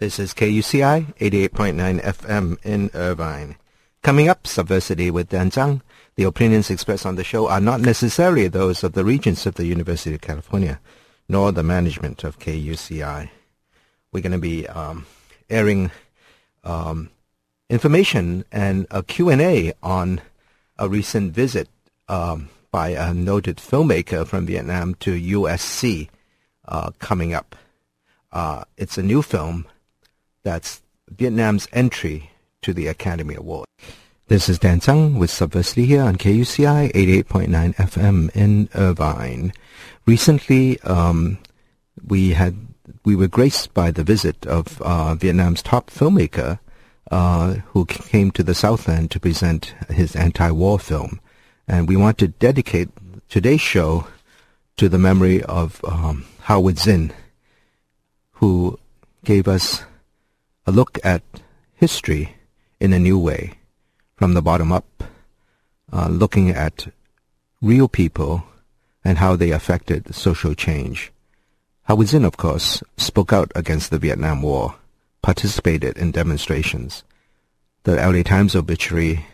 This is KUCI 88.9 FM in Irvine. Coming up, Subversity with Dan Tsang. The opinions expressed on the show are not necessarily those of the Regents of the University of California, nor the management of KUCI. We're going to be um, airing um, information and a Q&A on a recent visit um, by a noted filmmaker from Vietnam to USC uh, coming up. Uh, it's a new film that's Vietnam's entry to the Academy Award. This is Dan Tsang with Subversity here on KUCI 88.9 FM in Irvine. Recently, um, we had we were graced by the visit of uh, Vietnam's top filmmaker, uh, who came to the Southland to present his anti-war film, and we want to dedicate today's show to the memory of um, Howard Zinn, who gave us a look at history in a new way, from the bottom up, uh, looking at real people and how they affected social change. Howard Zinn, of course, spoke out against the Vietnam War, participated in demonstrations. The LA Times obituary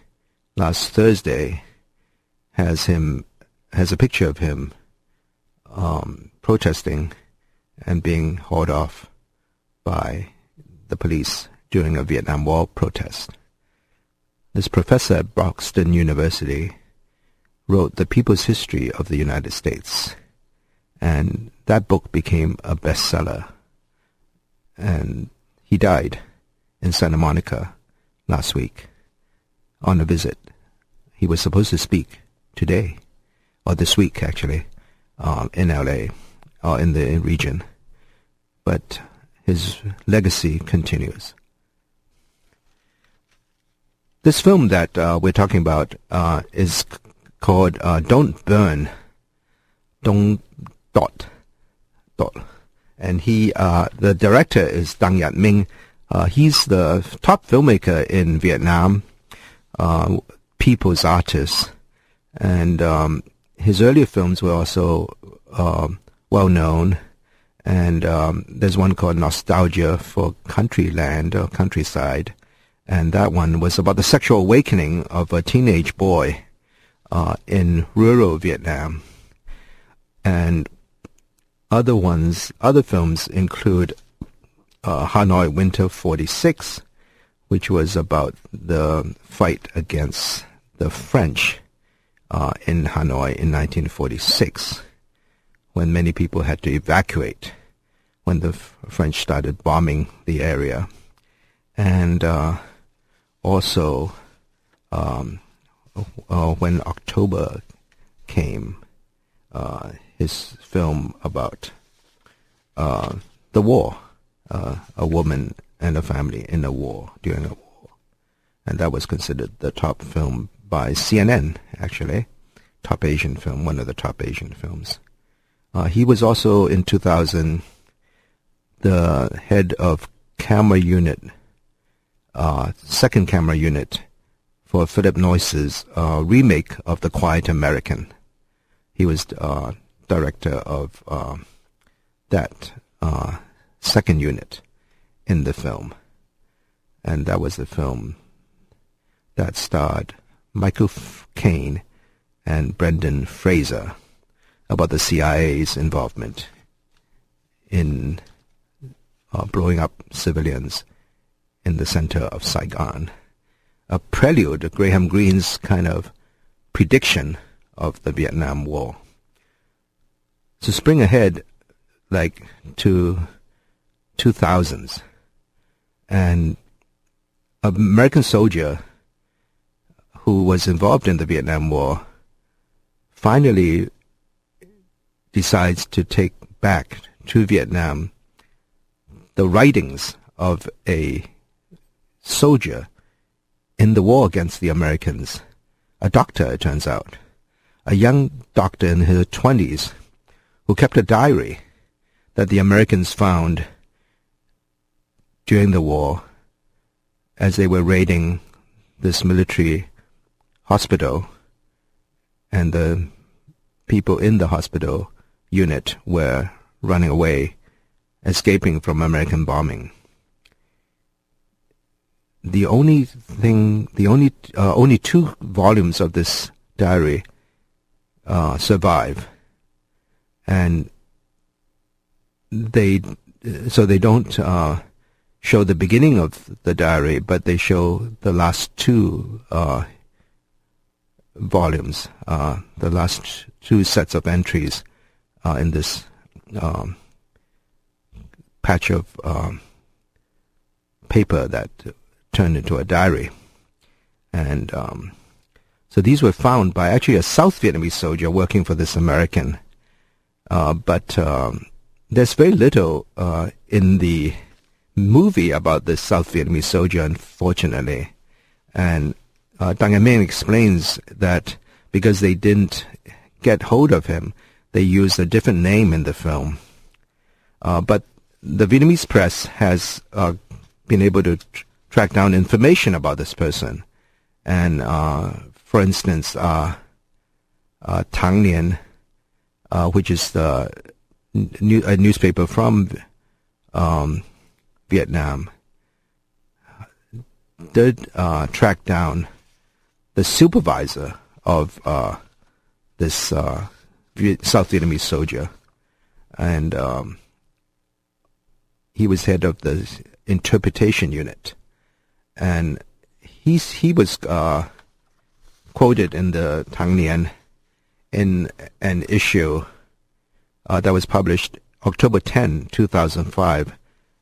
last Thursday has him has a picture of him um, protesting and being hauled off by the police during a Vietnam War protest. This professor at Boston University wrote The People's History of the United States, and that book became a bestseller. And he died in Santa Monica last week on a visit. He was supposed to speak today, or this week actually, uh, in LA, or in the region. But his legacy continues. This film that uh, we're talking about uh, is called uh, Don't Burn, Don't Dot, Dot. And he, uh, the director is Dang Nhat Minh. Uh, he's the top filmmaker in Vietnam, uh, people's artist. And um, his earlier films were also well known and um, there's one called Nostalgia for Countryland or Countryside, and that one was about the sexual awakening of a teenage boy uh, in rural Vietnam. And other ones, other films include uh, Hanoi Winter 46, which was about the fight against the French uh, in Hanoi in 1946 when many people had to evacuate when the French started bombing the area. And uh, also um, uh, when October came, uh, his film about uh, the war, uh, a woman and a family in a war, during a war. And that was considered the top film by CNN, actually. Top Asian film, one of the top Asian films. Uh, he was also in 2000 the head of camera unit, uh, second camera unit for Philip Noyce's uh, remake of The Quiet American. He was uh, director of uh, that uh, second unit in the film. And that was the film that starred Michael Caine and Brendan Fraser about the CIA's involvement in uh, blowing up civilians in the center of Saigon. A prelude to Graham Greene's kind of prediction of the Vietnam War. To spring ahead, like to 2000s, and an American soldier who was involved in the Vietnam War finally decides to take back to Vietnam the writings of a soldier in the war against the Americans, a doctor, it turns out, a young doctor in his twenties who kept a diary that the Americans found during the war as they were raiding this military hospital and the people in the hospital unit were running away, escaping from American bombing. the only thing, the only uh, only two volumes of this diary uh, survive, and they so they don't uh, show the beginning of the diary, but they show the last two uh, volumes, uh, the last two sets of entries uh, in this um, patch of um, paper that turned into a diary. And um, so these were found by actually a South Vietnamese soldier working for this American. Uh, but um, there's very little uh, in the movie about this South Vietnamese soldier, unfortunately. And uh, Dang An Ming explains that because they didn't get hold of him, they used a different name in the film. Uh, but the Vietnamese press has uh, been able to tr- track down information about this person. And uh, for instance, uh, uh, Thanh Nien, uh, which is the new, a newspaper from um, Vietnam, did uh, track down the supervisor of uh, this South Vietnamese soldier, and um, he was head of the interpretation unit, and he's he was uh, quoted in the Thanh Nien in an issue uh, that was published October 10, 2005,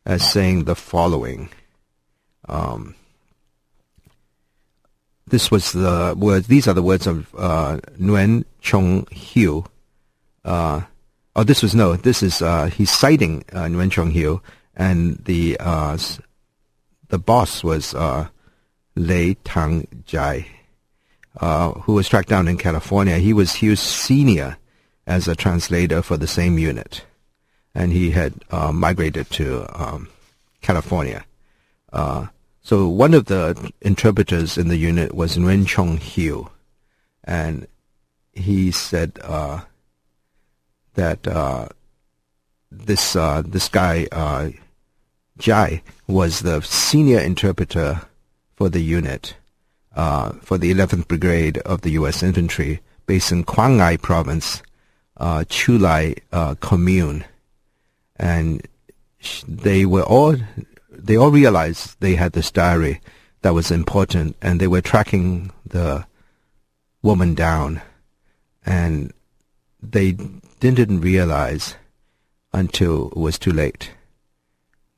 as saying the following. Um, this was the words. These are the words of uh, Nguyen Chong Hiu. Uh, oh, this was no. This is uh, he's citing uh, Nguyen Chong Hiu, and the uh, the boss was uh, Lei Tang Jai, uh, who was tracked down in California. He was he was senior as a translator for the same unit, and he had uh, migrated to um, California. Uh, so one of the interpreters in the unit was Nguyen Chong Hiu, and he said uh, that uh, this this guy Jai was the senior interpreter for the unit uh, for the 11th Brigade of the U.S. Infantry based in Quang Ngai Province, uh, Chu Lai Commune, and they were all they all realized they had this diary that was important, and they were tracking the woman down, and they didn't realize until it was too late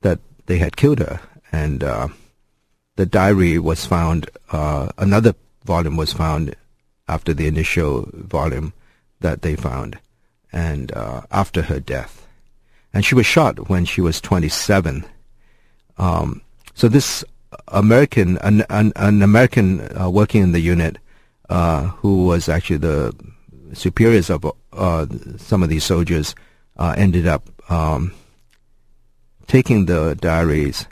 that they had killed her, and uh, the diary was found. Uh, another volume was found after the initial volume that they found, and uh, after her death, and she was shot when she was 27 um, so this American, an, an, an American uh, working in the unit, uh, who was actually the superiors of uh, some of these soldiers, ended up um, taking the diaries,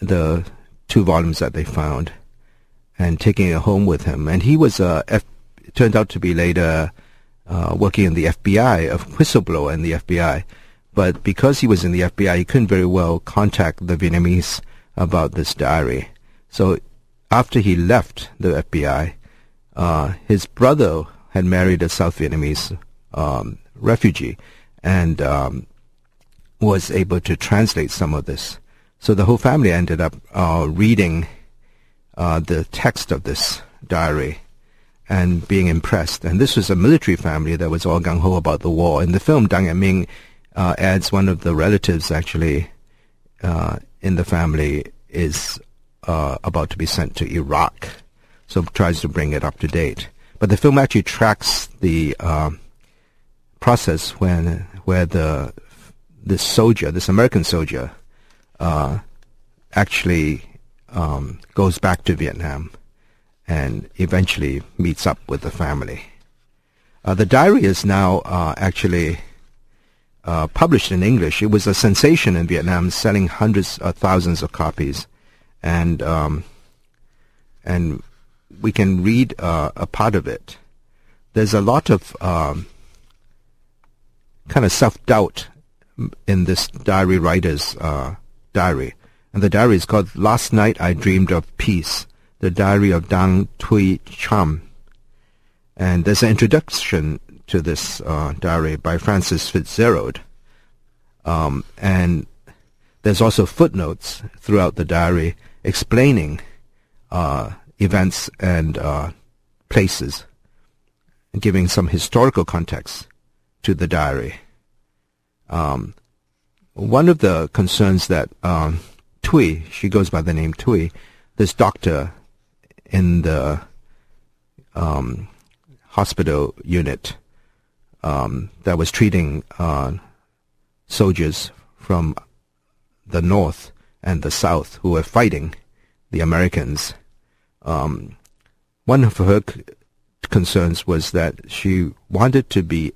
the two volumes that they found, and taking it home with him. And he was uh, F- turned out to be later uh, working in the FBI, a whistleblower in the FBI but because he was in the FBI, he couldn't very well contact the Vietnamese about this diary. So after he left the FBI, uh, his brother had married a South Vietnamese um, refugee and um, was able to translate some of this. So the whole family ended up uh, reading uh, the text of this diary and being impressed. And this was a military family that was all gung ho about the war. In the film, Dang An Ming uh, adds one of the relatives actually uh, in the family is uh, about to be sent to Iraq, so tries to bring it up to date. But the film actually tracks the uh, process when where the this soldier, this American soldier, uh, actually um, goes back to Vietnam and eventually meets up with the family. Uh, the diary is now actually uh, published in English. It was a sensation in Vietnam, selling hundreds of thousands of copies, and um, and we can read uh, a part of it. There's a lot of um, kind of self doubt in this diary writer's uh, diary, And the diary is called Last Night I Dreamed of Peace, the diary of Dang Thuy Tram. And there's an introduction to this uh, diary by Frances FitzGerald. Um, and there's also footnotes throughout the diary explaining uh, events and uh, places, giving some historical context to the diary. Um, one of the concerns that um, Thuy, she goes by the name Thuy, this doctor in the um, hospital unit um, that was treating uh, soldiers from the north and the south who were fighting the Americans. Um, one of her concerns was that she wanted to be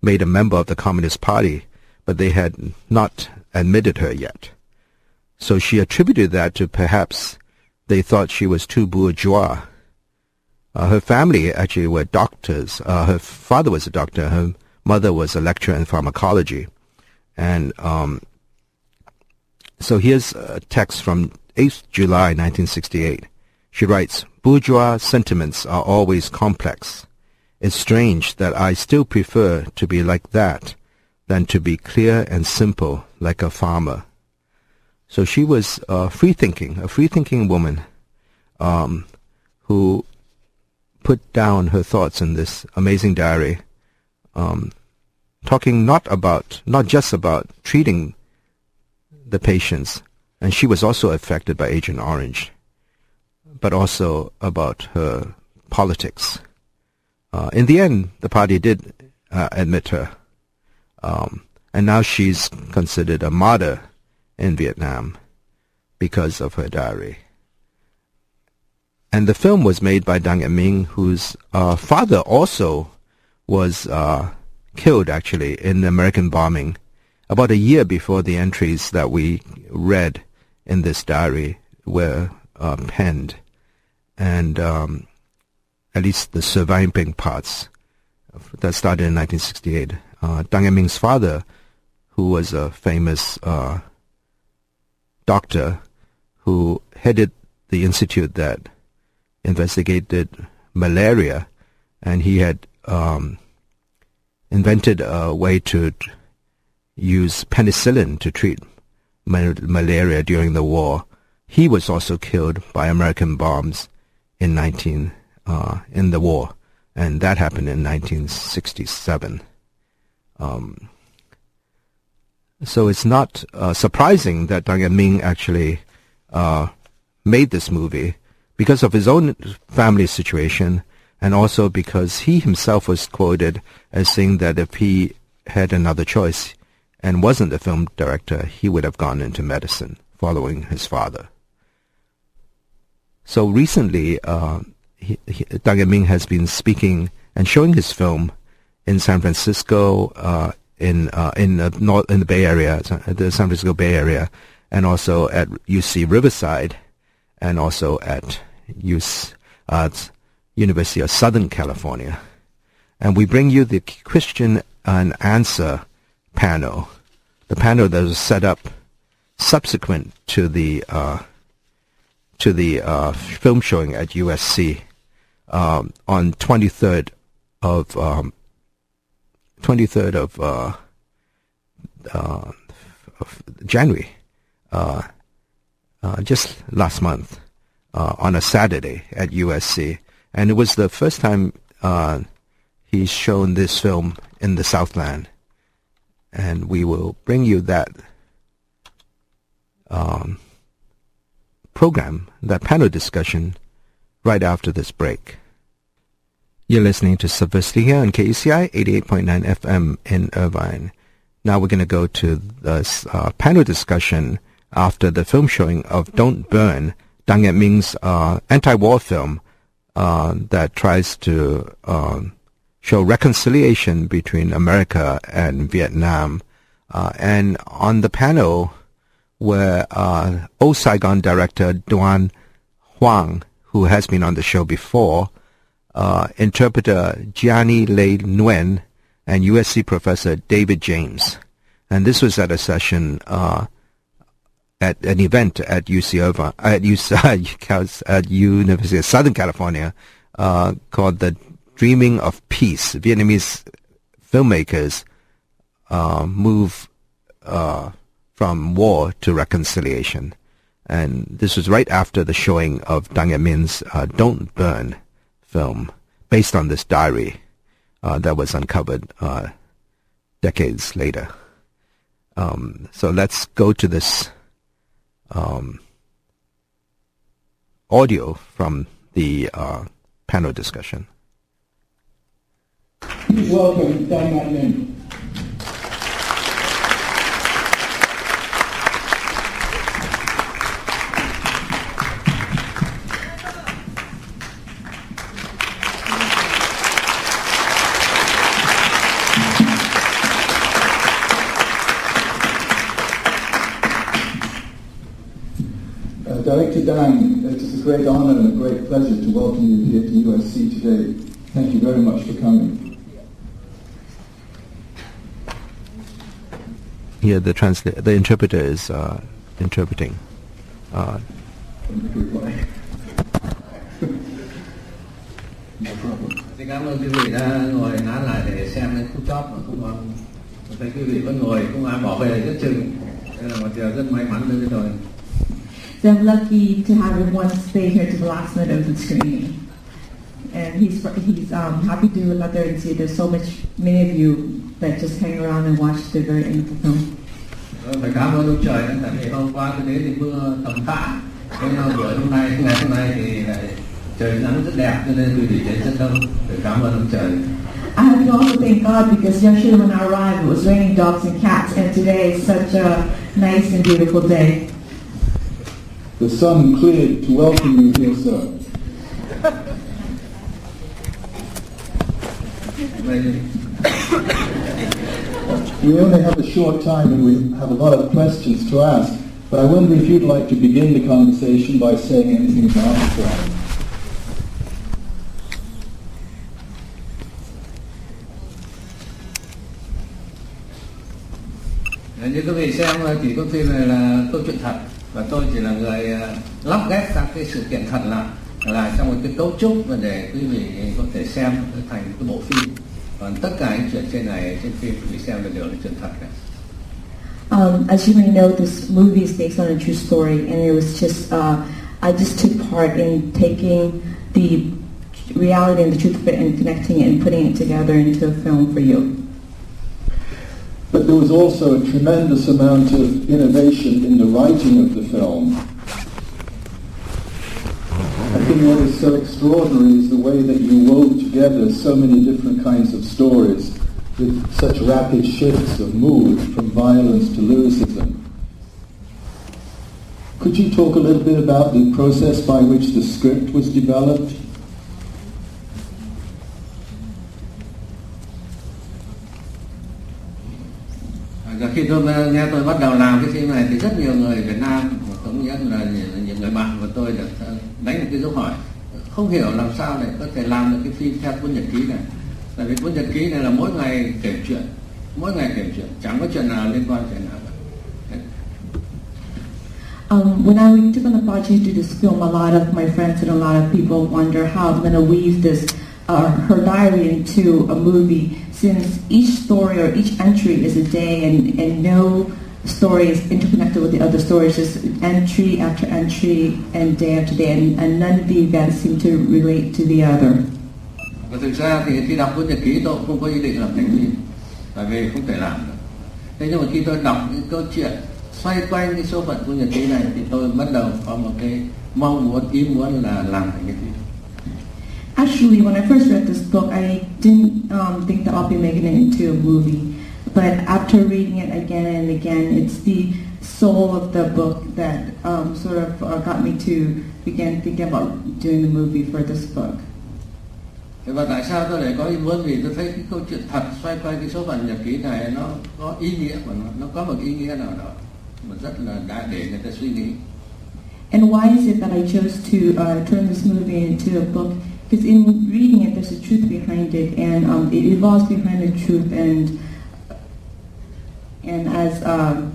made a member of the Communist Party, but they had not admitted her yet. So she attributed that to perhaps they thought she was too bourgeois. Uh, her family actually were doctors. Uh, her father was a doctor. Her mother was a lecturer in pharmacology. And um, so here's a text from 8th July 1968. She writes, Bourgeois sentiments are always complex. It's strange that I still prefer to be like that than to be clear and simple like a farmer. So she was uh, free-thinking, a free-thinking woman um, who put down her thoughts in this amazing diary, um, talking not about, not just about treating the patients, and she was also affected by Agent Orange, but also about her politics. Uh, in the end, the party did uh, admit her, um, and now she's considered a martyr in Vietnam because of her diary. And the film was made by Dang Ming, whose uh, father also was uh, killed actually in the American bombing about a year before the entries that we read in this diary were uh, penned. And um, at least the surviving parts that started in 1968. Uh, Dang Ek Ming's father, who was a famous uh, doctor who headed the institute that investigated malaria, and he had um, invented a way to use penicillin to treat ma- malaria during the war. He was also killed by American bombs in 19 uh, in the war, and that happened in 1967. Um, so it's not uh, surprising that Dang Ming actually uh, made this movie because of his own family situation and also because he himself was quoted as saying that if he had another choice and wasn't a film director, he would have gone into medicine following his father. So recently, uh, he, Dang Ek Ming has been speaking and showing his film in San Francisco, uh, in uh, in the north in the Bay Area, the San Francisco Bay Area, and also at UC Riverside, and also at UC, uh, University of Southern California. And we bring you the question and answer panel, the panel that was set up subsequent to the uh, to the uh, film showing at USC um, on 23rd of um, 23rd of, uh, uh, of January, uh, uh, just last month, uh, on a Saturday at USC, and it was the first time uh, he's shown this film in the Southland, and we will bring you that um, program, that panel discussion, right after this break. You're listening to Subversity here on KUCI 88.9 FM in Irvine. Now we're going to go to the uh, panel discussion after the film showing of Don't Burn, Dang Ek Ming's uh, anti-war film uh, that tries to um, show reconciliation between America and Vietnam. Uh, and on the panel were uh, old Saigon director Doan Hoang, who has been on the show before, uh, interpreter Gianni Le Nguyen, and USC professor David James. And this was at a session uh, at an event at UC at UC, at University of Southern California uh, called the Dreaming of Peace. Vietnamese filmmakers uh, move uh, from war to reconciliation. And this was right after the showing of Dang Min's uh, Don't Burn film, based on this diary uh, that was uncovered uh, decades later. Um, so let's go to this um, audio from the uh, panel discussion. Please welcome Dang Min. Director Dan, it is a great honor and a great pleasure to welcome you here to USC today. Thank you very much for coming. Here, the transla- the interpreter is uh, interpreting. Uh, no problem. Xin cảm ơn quý vị đã ngồi nán lại để xem cái phút chót mà không có thấy quý vị vẫn ngồi không ai bỏ về rất chừng đây là một điều rất may mắn đối với tôi So I'm lucky to have everyone stay here to the last minute of the screening. And he's he's um, happy to let there and see there's so much many of you that just hang around and watch the very end of the film. Phải cảm ơn ông trời tại vì hôm qua tôi đến thì mưa tầm tã. Thế nhưng buổi hôm nay ngày hôm nay thì lại trời nắng rất đẹp cho nên quý vị đến rất đông. Phải cảm ơn ông trời. I have to also thank God because yesterday when I arrived it was raining dogs and cats and today is such a nice and beautiful day. The sun cleared to welcome you here, sir. we only have a short time and we have a lot of questions to ask, but I wonder if you'd like to begin the conversation by saying anything about the film. Như quý vị xem thì có phim này là câu chuyện thật và tôi chỉ là người lắp ghép các cái sự kiện thật lại là trong một cái cấu trúc và để quý vị có thể xem thành cái bộ phim còn tất cả những chuyện trên này trên phim quý vị xem là đều là chuyện thật cả Um, as you may know, this movie is based on a true story, and it was just uh, I just took part in taking the reality and the truth of it and connecting it and putting it together into a film for you. But there was also a tremendous amount of innovation in the writing of the film. I think what is so extraordinary is the way that you wove together so many different kinds of stories with such rapid shifts of mood from violence to lyricism. Could you talk a little bit about the process by which the script was developed? Khi tôi ờ, nghe tôi bắt đầu làm cái phim này thì rất nhiều người Việt Nam cũng như là những người bạn của tôi được ờ, đánh một cái dấu hỏi. Không hiểu làm sao để có thể làm được cái phim theo cuốn nhật ký này. Tại vì cuốn nhật ký này là mỗi ngày kể chuyện mỗi ngày kể chuyện chẳng có chuyện nào liên quan chuyện nào Um, when I took on the project to do this film, a lot of my friends and a lot of people wonder how I'm going to weave this, uh, her diary into a movie since each story or each entry is a day and, and no story is interconnected with the other stories, just entry after entry and day after day, and, and none of the events seem to relate to the other. Và thực đọc cuốn nhật ký tôi không có ý định làm thành phim, tại vì không thể làm được. Nhưng mà khi tôi đọc những câu chuyện xoay quanh cái số phận cuốn nhật ký này thì tôi bắt đầu có một cái mong muốn ý muốn là làm thành cái phim. Actually, when I first read this book, I didn't um, think that I'll be making it into a movie. But after reading it again and again, it's the soul of the book that um, sort of uh, got me to begin thinking about doing the movie for this book. Và tại sao tôi lại có ý muốn vì tôi thấy cái câu chuyện thật xoay quanh cái số phận nhật ký này nó có ý nghĩa của nó, nó có một ý nghĩa nào đó mà rất là đã để người ta suy nghĩ. And why is it that I chose to uh, turn this movie into a book because in reading it, there's a truth behind it, and um, it evolves behind the truth, and and as um,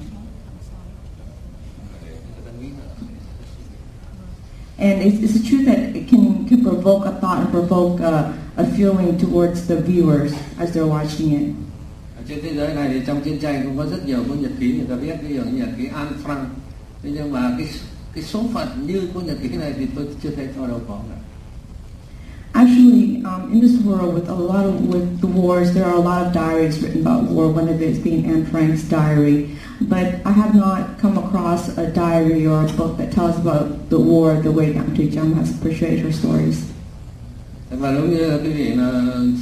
And it's, it's a truth that it can, can provoke a thought and provoke a, a feeling towards the viewers as they're watching it. Trên thế giới này thì trong chiến tranh cũng có rất nhiều cuốn nhật ký người ta viết ví dụ như nhật ký An Frank thế nhưng mà cái cái số phận như cuốn nhật ký này thì tôi chưa thấy cho đâu có cả Actually, um, in this world, with a lot of with the wars, there are a lot of diaries written about war. One of it being Anne Frank's diary, but I have not come across a diary or a book that tells about the war the way Dr. Jung has portrayed her stories. và nếu như quý vị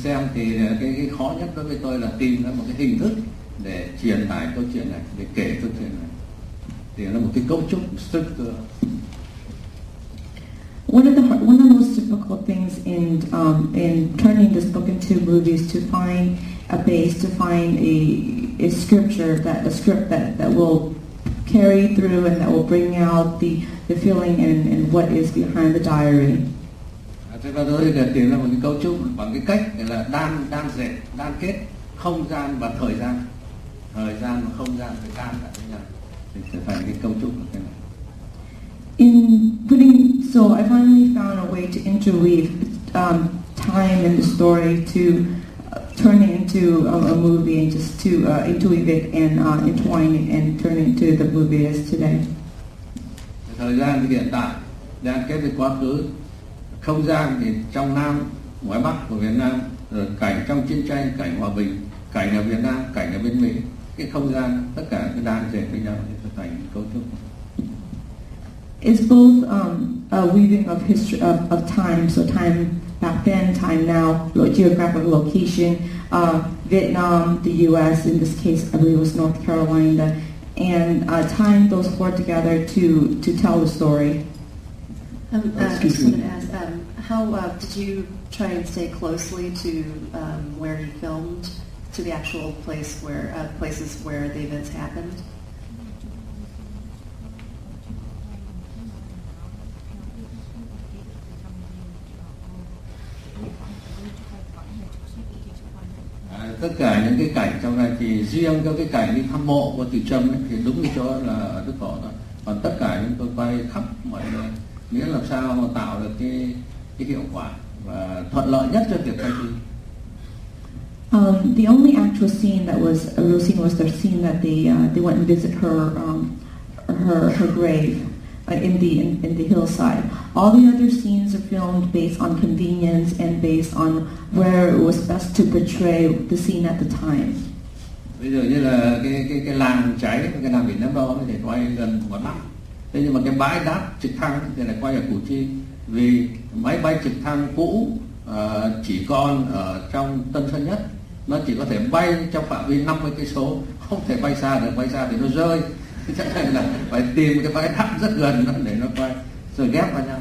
xem thì ờ, cái, cái khó nhất đối với tôi là tìm ra một cái hình thức để truyền tải câu chuyện này để kể câu chuyện này thì là một cái cấu trúc structure One of the one of the most difficult things in um, in turning this book into movies to find a base, to find a, a scripture that a script that, that will carry through and that will bring out the, the feeling and, and what is behind the diary. thế và tôi thì tìm ra một cái cấu trúc bằng cái cách là đan đan dệt đan kết không gian và thời gian. Thời gian và không gian phải đan lại với nhau. Thì sẽ thành cái cấu trúc của cái này In putting, so I finally found a way to interweave um, time in the story to uh, turn it into a, a movie and just to uh, interweave it and uh, entwine it and turn it into the movie it is today. thời gian thì hiện tại đan kết với quá khứ. Không gian thì trong nam ngoài bắc của việt nam rồi cảnh trong chiến tranh cảnh hòa bình cảnh ở việt nam cảnh ở bên mỹ. Cái không gian tất cả cái đan dệt với nhau để thành cấu trúc It's both um, a weaving of history of, of time, so time back then, time now, lo- geographic location, uh, Vietnam, the U.S. In this case, I believe it was North Carolina, and uh, tying those four together to to tell the story. Um, uh, I Excuse just wanted me. to ask, um, how uh, did you try and stay closely to um, where you filmed, to the actual place where uh, places where the events happened? Tất cả những cái cảnh trong này thì riêng cho cái cảnh đi thăm mộ của Từ Trâm ấy, thì đúng cái chỗ là Đức Thọ thôi. Còn tất cả chúng tôi quay khắp mọi nơi miễn làm sao mà tạo được cái cái hiệu quả và thuận lợi nhất cho việc quay phim Um, the only actual scene that was a real scene was the scene that they uh, they went and visit her um, her her grave in the in, in the hillside. All the other scenes are filmed based on convenience and based on where it was best to portray the scene at the time. bây giờ như là cái cái cái làng cháy cái làng biển Nam Đo thì quay gần ngoài Bắc thế nhưng mà cái bãi đáp trực thăng thì lại quay ở Củ Chi vì máy bay trực thăng cũ uh, chỉ còn ở trong Tân Sơn Nhất nó chỉ có thể bay trong phạm vi 50 cây số không thể bay xa được bay xa thì nó rơi cho nên là phải tìm cái bãi rất gần đó để nó rồi ghép vào nhau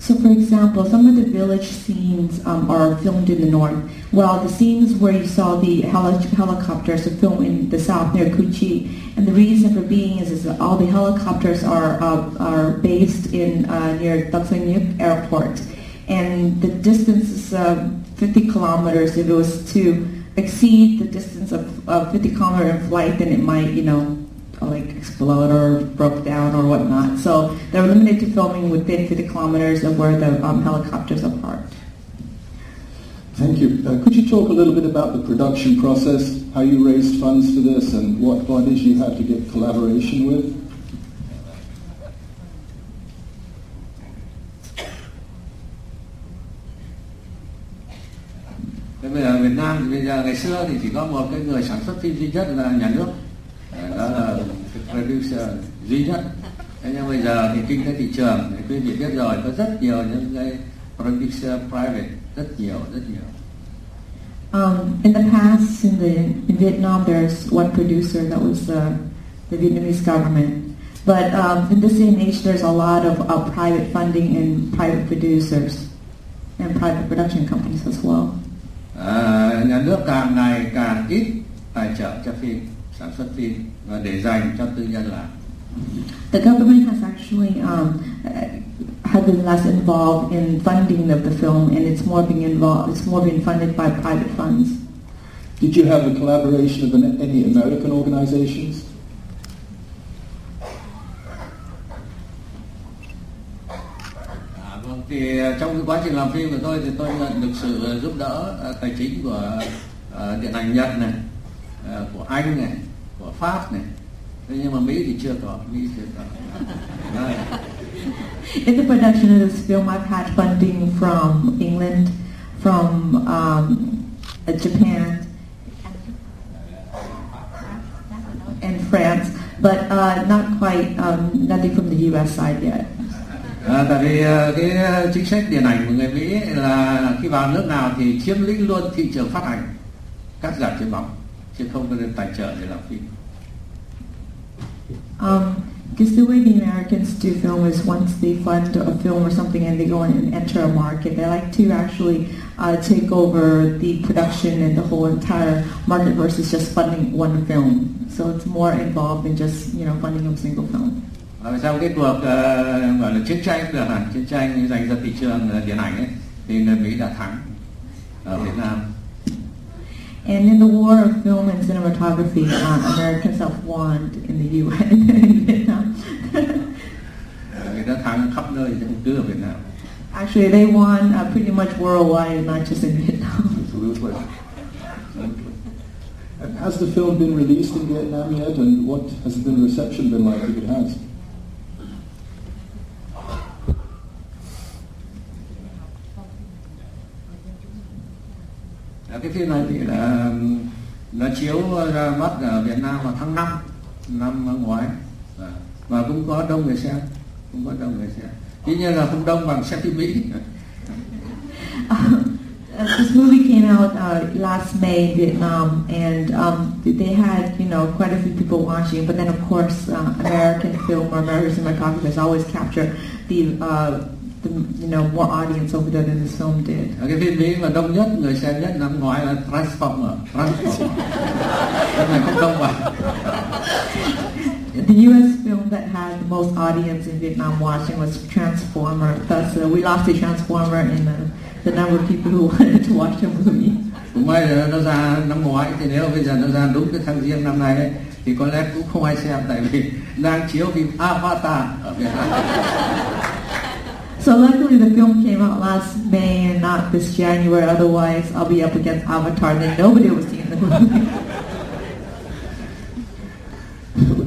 So, for example, some of the village scenes um, are filmed in the north, while the scenes where you saw the heli- helicopters are filmed in the south near Cu Chi. And the reason for being is, is that all the helicopters are uh, are based in uh, near Tan Son Nhat Airport, and the distance is uh, 50 kilometers. If it was to exceed the distance of, of 50 kilometer in flight, then it might, you know, like explode or broke down or whatnot. So they're limited to filming within 50 kilometers of where the um, helicopters are parked. Thank you. Uh, could you talk a little bit about the production process, how you raised funds for this, and what bodies you had to get collaboration with? Thế bây giờ Việt Nam thì bây giờ ngày xưa thì chỉ có một cái người sản xuất phim duy nhất là nhà nước Ờ, đó là cái producer duy nhất thế nhưng bây giờ thì kinh tế thị trường thì quý vị biết rồi có rất nhiều những cái producer private rất nhiều rất nhiều Um, in the past, in the in Vietnam, there's one producer that was uh, the Vietnamese government. But um, in this day and age, there's a lot of uh, private funding and private producers and private production companies as well. à, nhà nước càng ngày càng ít tài trợ cho phim sản xuất phim và để dành cho tư nhân làm The government has actually um, had been less involved in funding of the film, and it's more being involved. It's more being funded by private funds. Did you have the collaboration of an, any American organizations? vâng, thì ờ, trong cái quá trình làm phim của tôi thì tôi nhận được sự giúp đỡ ờ, tài chính của uh, điện ảnh Nhật này, uh, của Anh này, của Pháp này. Thế nhưng mà Mỹ thì chưa có, Mỹ chưa có. In the production of this film, I've had funding from England, from um, Japan, and France, but uh, not quite um, nothing from the U.S. side yet. À, tại vì ờ, cái ờ, chính sách điện ảnh của người Mỹ là khi vào nước nào thì chiếm lĩnh luôn thị trường phát hành các giảm chiếu bóng chứ không có nên tài trợ để làm phim. Um, because the way the Americans do film is once they fund a film or something and they go in and enter a market, they like to actually uh, take over the production and the whole entire market versus just funding one film. So it's more involved than just you know funding a single film. Và trong cái cuộc uh, gọi là chiến tranh được hẳn chiến tranh dành cho thị trường điện ảnh ấy thì người Mỹ đã thắng ở Việt Nam. And in the war of film and cinematography, uh, Americans have won in the UN in Vietnam. Ờ, Người ta thắng khắp nơi chứ không cứ ở Việt Nam. Actually, they won uh, pretty much worldwide, not just in Vietnam. Absolutely. Has the film been released in Vietnam yet, and what has the reception been like if it has? Dạ, cái phim này thì là nó chiếu ra mắt ở Việt Nam vào tháng 5 năm ngoái dạ, Và- cũng có đông người xem, cũng có đông người xem. Tuy nhiên là không đông bằng xem phim Mỹ. Ờ, uh, this movie came out uh, last May in Vietnam, and um, they had you know quite a few people watching. But then, of course, uh, American film or American cinematographers always capture the, uh, the you know more audience over there than this film did. Ở cái phim Mỹ mà đông nhất người xem nhất năm ngoái là Transformer, Transformer. Cái này không đông bằng. The U.S. film that had the most audience in Vietnam watching was Transformer. Thus, uh, we lost to Transformer in the, the number of people who wanted to watch the movie. Cũng may là nó ra năm ngoái thì nếu bây giờ nó ra đúng cái tháng riêng năm nay ấy, thì có lẽ cũng không ai xem tại vì đang chiếu phim Avatar ở Việt Nam. So luckily the film came out last May and not this January. Otherwise, I'll be up against Avatar, and nobody will see the movie.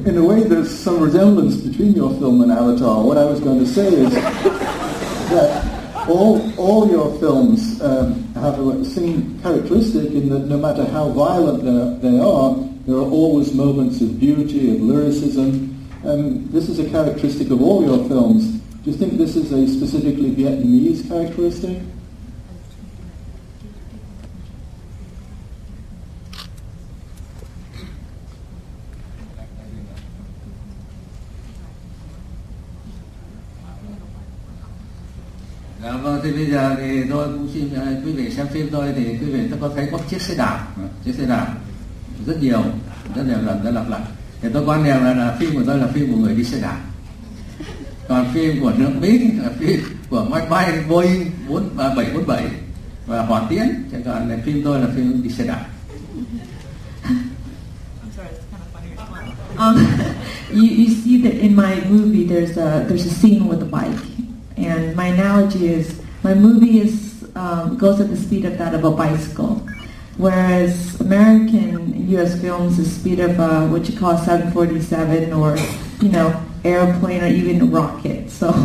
In a way, there's some resemblance between your film and Avatar. What I was going to say is that all, all your films um, have a same characteristic in that no matter how violent they are, there are always moments of beauty, of lyricism. Um, this is a characteristic of all your films. Do you think this is a specifically Vietnamese characteristic? Dạ vâng, thì bây giờ thì tôi cũng xin ờ, quý vị xem phim tôi thì quý vị tôi có thấy có chiếc xe đạp, à, chiếc xe đạp rất nhiều, rất nhiều lần đã lặp lại. Thì tôi quan niệm là, là phim của tôi là phim của người đi xe đạp. Còn phim của nước Mỹ là phim của máy bay Boeing 747 và hỏa tiễn. Chứ còn là phim tôi là phim đi xe đạp. Um, you, you see that in my movie there's a there's a scene with a bike, and my analogy is my movie is um, goes at the speed of that of a bicycle, whereas American U.S. films the speed of uh, what you call 747 or you know airplane or even a rocket. So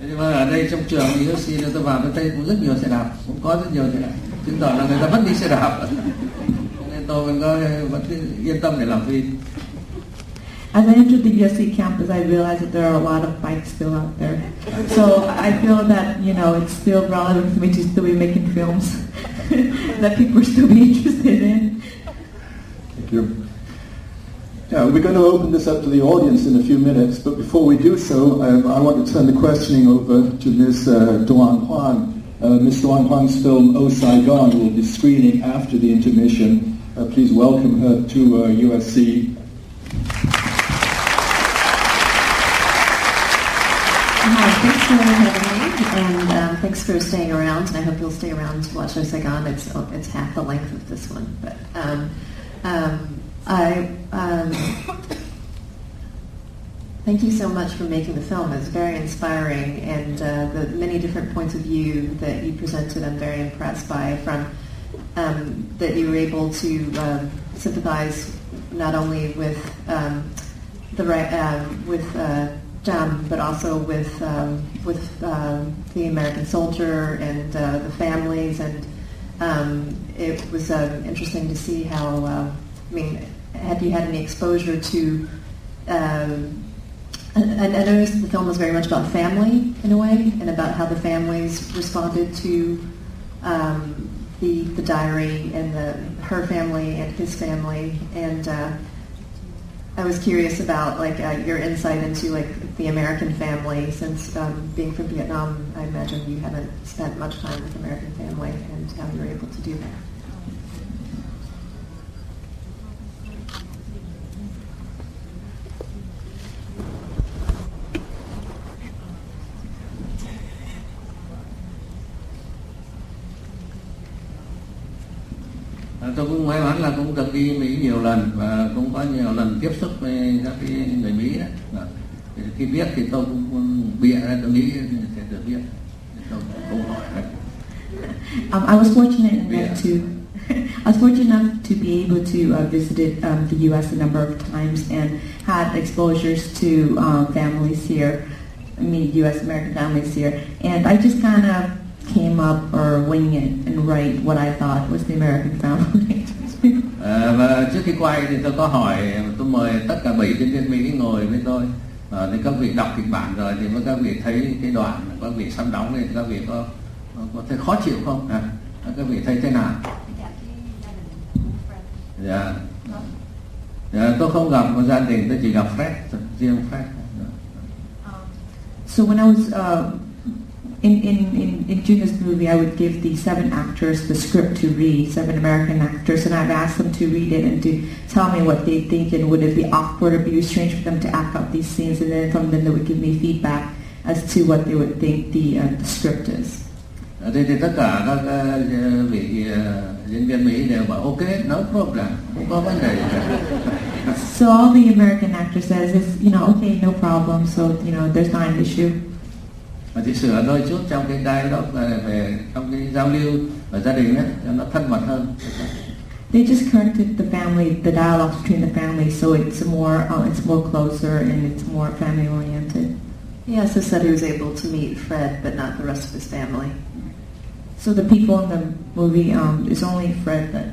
Thế Nhưng mà ở đây trong trường USC tôi vào tôi thấy cũng rất nhiều xe đạp, cũng có rất nhiều xe đạp. Chứng tỏ là người ta vẫn đi xe đạp. Nên tôi vẫn có vẫn yên tâm để làm phim. As I entered the USC campus, I realized that there are a lot of bikes still out there. So I feel that, you know, it's still relevant for me to still be making films that people will still be interested in. Thank you. Yeah, we're going to open this up to the audience in a few minutes, but before we do so, um, I want to turn the questioning over to Ms. Uh, Doan Hoang. Uh, Ms. Doan Hoang's film Oh Saigon will be screening after the intermission. Uh, please welcome her to uh, USC. Hi, thanks for having me, and um, thanks for staying around. And I hope you'll stay around to watch Oh Saigon. It's it's half the length of this one, but um, um, I um, Thank you so much for making the film. It's very inspiring, and uh, the many different points of view that you presented, I'm very impressed by. From um, that you were able to um, sympathize not only with um, the right um, with uh, Jam, but also with um, with um, the American soldier and uh, the families, and it was interesting to see how. I mean, have you had any exposure to? Um, and I noticed the film was very much about family in a way, and about how the families responded to um, the the diary and the her family and his family, and uh, I was curious about like uh, your insight into like the American family, since um, being from Vietnam, I imagine you haven't spent much time with American family, and how you were able to do that. Tôi cũng may mắn là cũng được đi Mỹ nhiều lần và cũng có nhiều lần tiếp xúc với các cái người Mỹ đấy. Khi viết thì tôi cũng bịa ra tôi nghĩ sẽ được viết. Tôi cũng hỏi đấy. Um, I was fortunate enough Yeah. to I was fortunate enough to be able to uh, visit um, the U.S. a number of times and had exposures to um, families here. I mean, U.S. American families here, and I just kind of came up or wing it and write what I thought was the American family. À, và trước khi quay thì tôi có hỏi tôi mời tất cả bảy diễn viên Mỹ ngồi với tôi. À, thì các vị đọc kịch bản rồi thì mới các vị thấy cái đoạn các vị sắp đóng thì các vị có có thấy khó chịu không? À, các vị thấy thế nào? Dạ. Dạ tôi không gặp một gia đình tôi chỉ gặp Fred riêng Fred So when I was uh, in, in, in, in this movie, I would give the seven actors the script to read, seven American actors, and I'd ask them to read it and to tell me what they think and would it be awkward or be strange for them to act out these scenes, and then from them they would give me feedback as to what they would think the, uh, the script is. À, thế thì tất cả các ờ, vị ờ, diễn viên Mỹ đều bảo ok no problem không có vấn đề gì cả So all the American actor says is, you know, okay, no problem, so, you know, there's not an issue. Và thì sửa đôi chút trong cái dialogue về, về trong cái giao lưu ở gia đình ấy cho nó thân mật hơn They just corrected the family, the dialogue between the families, so it's more, uh, it's more closer and it's more family oriented. He also said he was able to meet Fred, but not the rest of his family. So the people in the movie, um, it's only Fred that.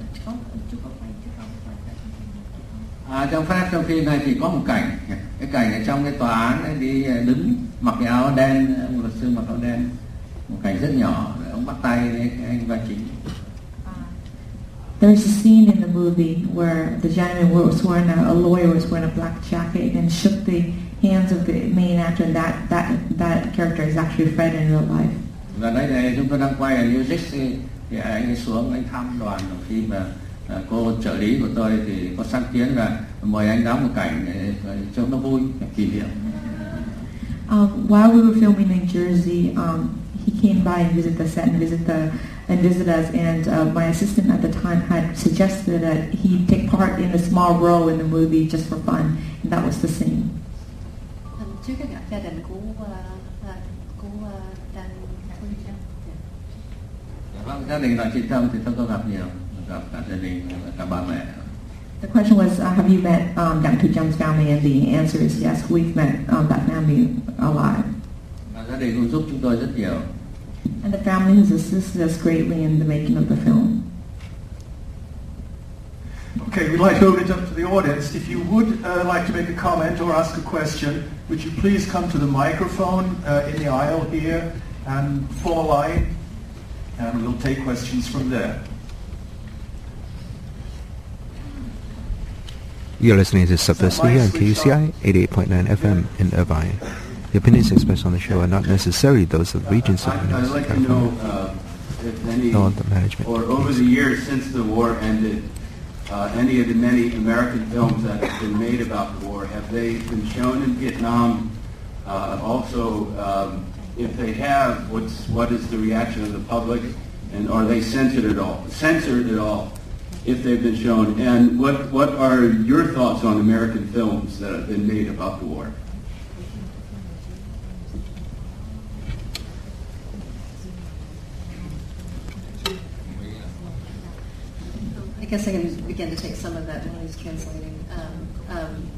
à, trong phát trong phim này thì có một cảnh cái cảnh ở trong cái tòa án ấy đi ờ, đứng mặc cái áo đen sư mặc áo đen. Một cảnh rất nhỏ ông bắt tay với anh vai chính. There's a scene in the movie where the gentleman was wearing a, a lawyer was wearing a black jacket and shook the hands of the main actor, and that that that character is actually Fred in real life. và đây này chúng tôi đang quay ở New Jersey thì anh ấy xuống anh thăm đoàn khi mà à, cô trợ lý của tôi thì có sáng kiến là mời anh đóng một cảnh để cho nó vui kỷ niệm Um, while we were filming in Jersey, um, he came by and visited the set and visit the and visit us. And uh, my assistant at the time had suggested that he take part in a small role in the movie just for fun, and that was the scene. Trước khi gặp gia đình của uh, uh, của uh, Dan vâng gia đình là chị Tâm thì tôi có gặp nhiều gặp cả gia đình cả bà mẹ The question was, uh, have you met um, Dang Thuy Tram's family? And the answer is yes, we've met um, that family a lot. và gia đình cũng giúp chúng tôi rất nhiều And the family has assisted us greatly in the making of the film. Okay, we'd like to open it up to the audience. If you would uh, like to make a comment or ask a question, would you please come to the microphone uh, in the aisle here and form a line, and we'll take questions from there. You're listening to Subversity here on KUCI 88.9 FM in Irvine. The opinions expressed on the show are not necessarily those of the Regents of the I'd University like of to know California, uh, if any, nor the management. or over the years since the war ended, uh, any of the many American films that have been made about the war, have they been shown in Vietnam? Uh, Also, um, if they have, what's, what is the reaction of the public? And are they censored at all, censored at all, if they've been shown? And what, what are your thoughts on American films that have been made about the war? I guess I can begin to take some of that while he's translating. Um, um,